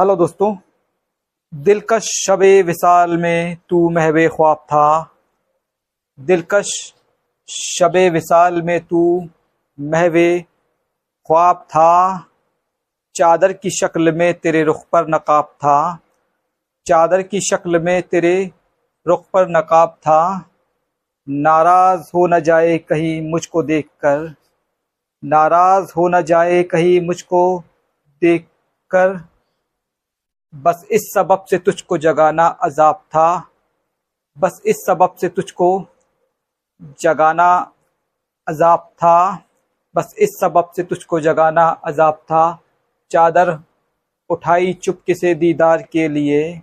Hello दोस्तों, दिलकश शब विसाल में तू महवे ख्वाब था। दिलकश शब विसाल में तू महवे ख्वाब था। चादर की शक्ल में तेरे रुख पर नकाब था। चादर की शक्ल में तेरे रुख पर नकाब था। नाराज़ हो न जाए कहीं मुझको देखकर। नाराज़ हो न जाए कहीं मुझको देखकर। बस इस सबब से तुझको जगाना अजाब था। बस इस सबब से तुझको जगाना अजाब था। बस इस सबब से तुझको जगाना अजाब था। चादर उठाई चुपके से दीदार के लिए?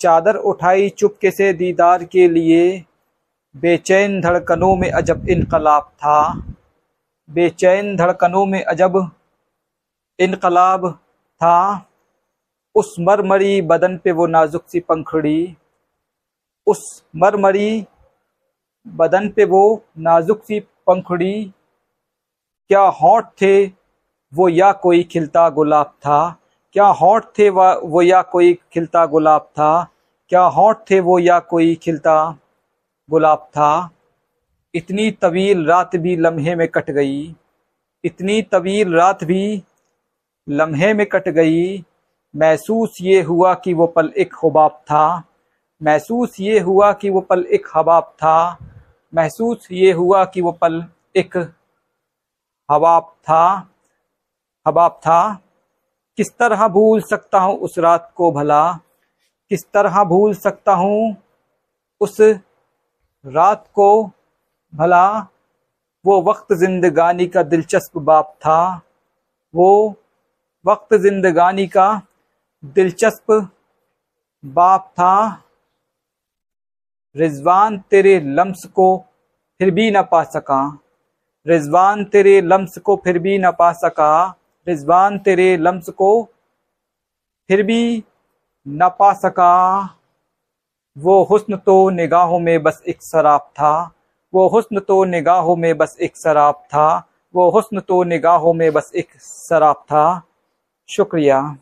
चादर उठाई चुपके से दीदार के लिए? बेचैन धड़कनों में अजब इनकलाब था। बेचैन धड़कनों में अजब इनकलाब था। उस मरमरी बदन पे वो नाजुक सी पंखड़ी, उस मरमरी बदन पे वो नाजुक सी पंखड़ी, क्या होठ थे वो या कोई खिलता गुलाब था? क्या होठ थे वो या कोई खिलता गुलाब था? क्या होठ थे वो या कोई खिलता गुलाब था? इतनी तवील रात भी लम्हे में कट गई, इतनी तवील रात भी लम्हे में कट गई महसूस ये हुआ कि वो पल एक हबाब था। महसूस ये हुआ कि वो पल एक हबाब था। महसूस ये हुआ कि वो पल एक हबाब था। हबाब था। किस तरह भूल सकता हूँ उस रात को भला? किस तरह भूल सकता हूँ उस रात को भला? वो वक्त जिंदगानी का दिलचस्प बाप था। वो वक्त जिंदगानी का दिलचस्प बाप था। रिजवान तेरे लम्स को फिर भी न पा सका। रिजवान तेरे लम्स को फिर भी न पा सका। रिजवान तेरे लम्स को फिर भी न पा सका। वो हुस्न तो निगाहों में बस एक शराब था। वो हुस्न तो निगाहों में बस एक शराब था। वो हुस्न तो निगाहों में बस एक शराब था। शुक्रिया।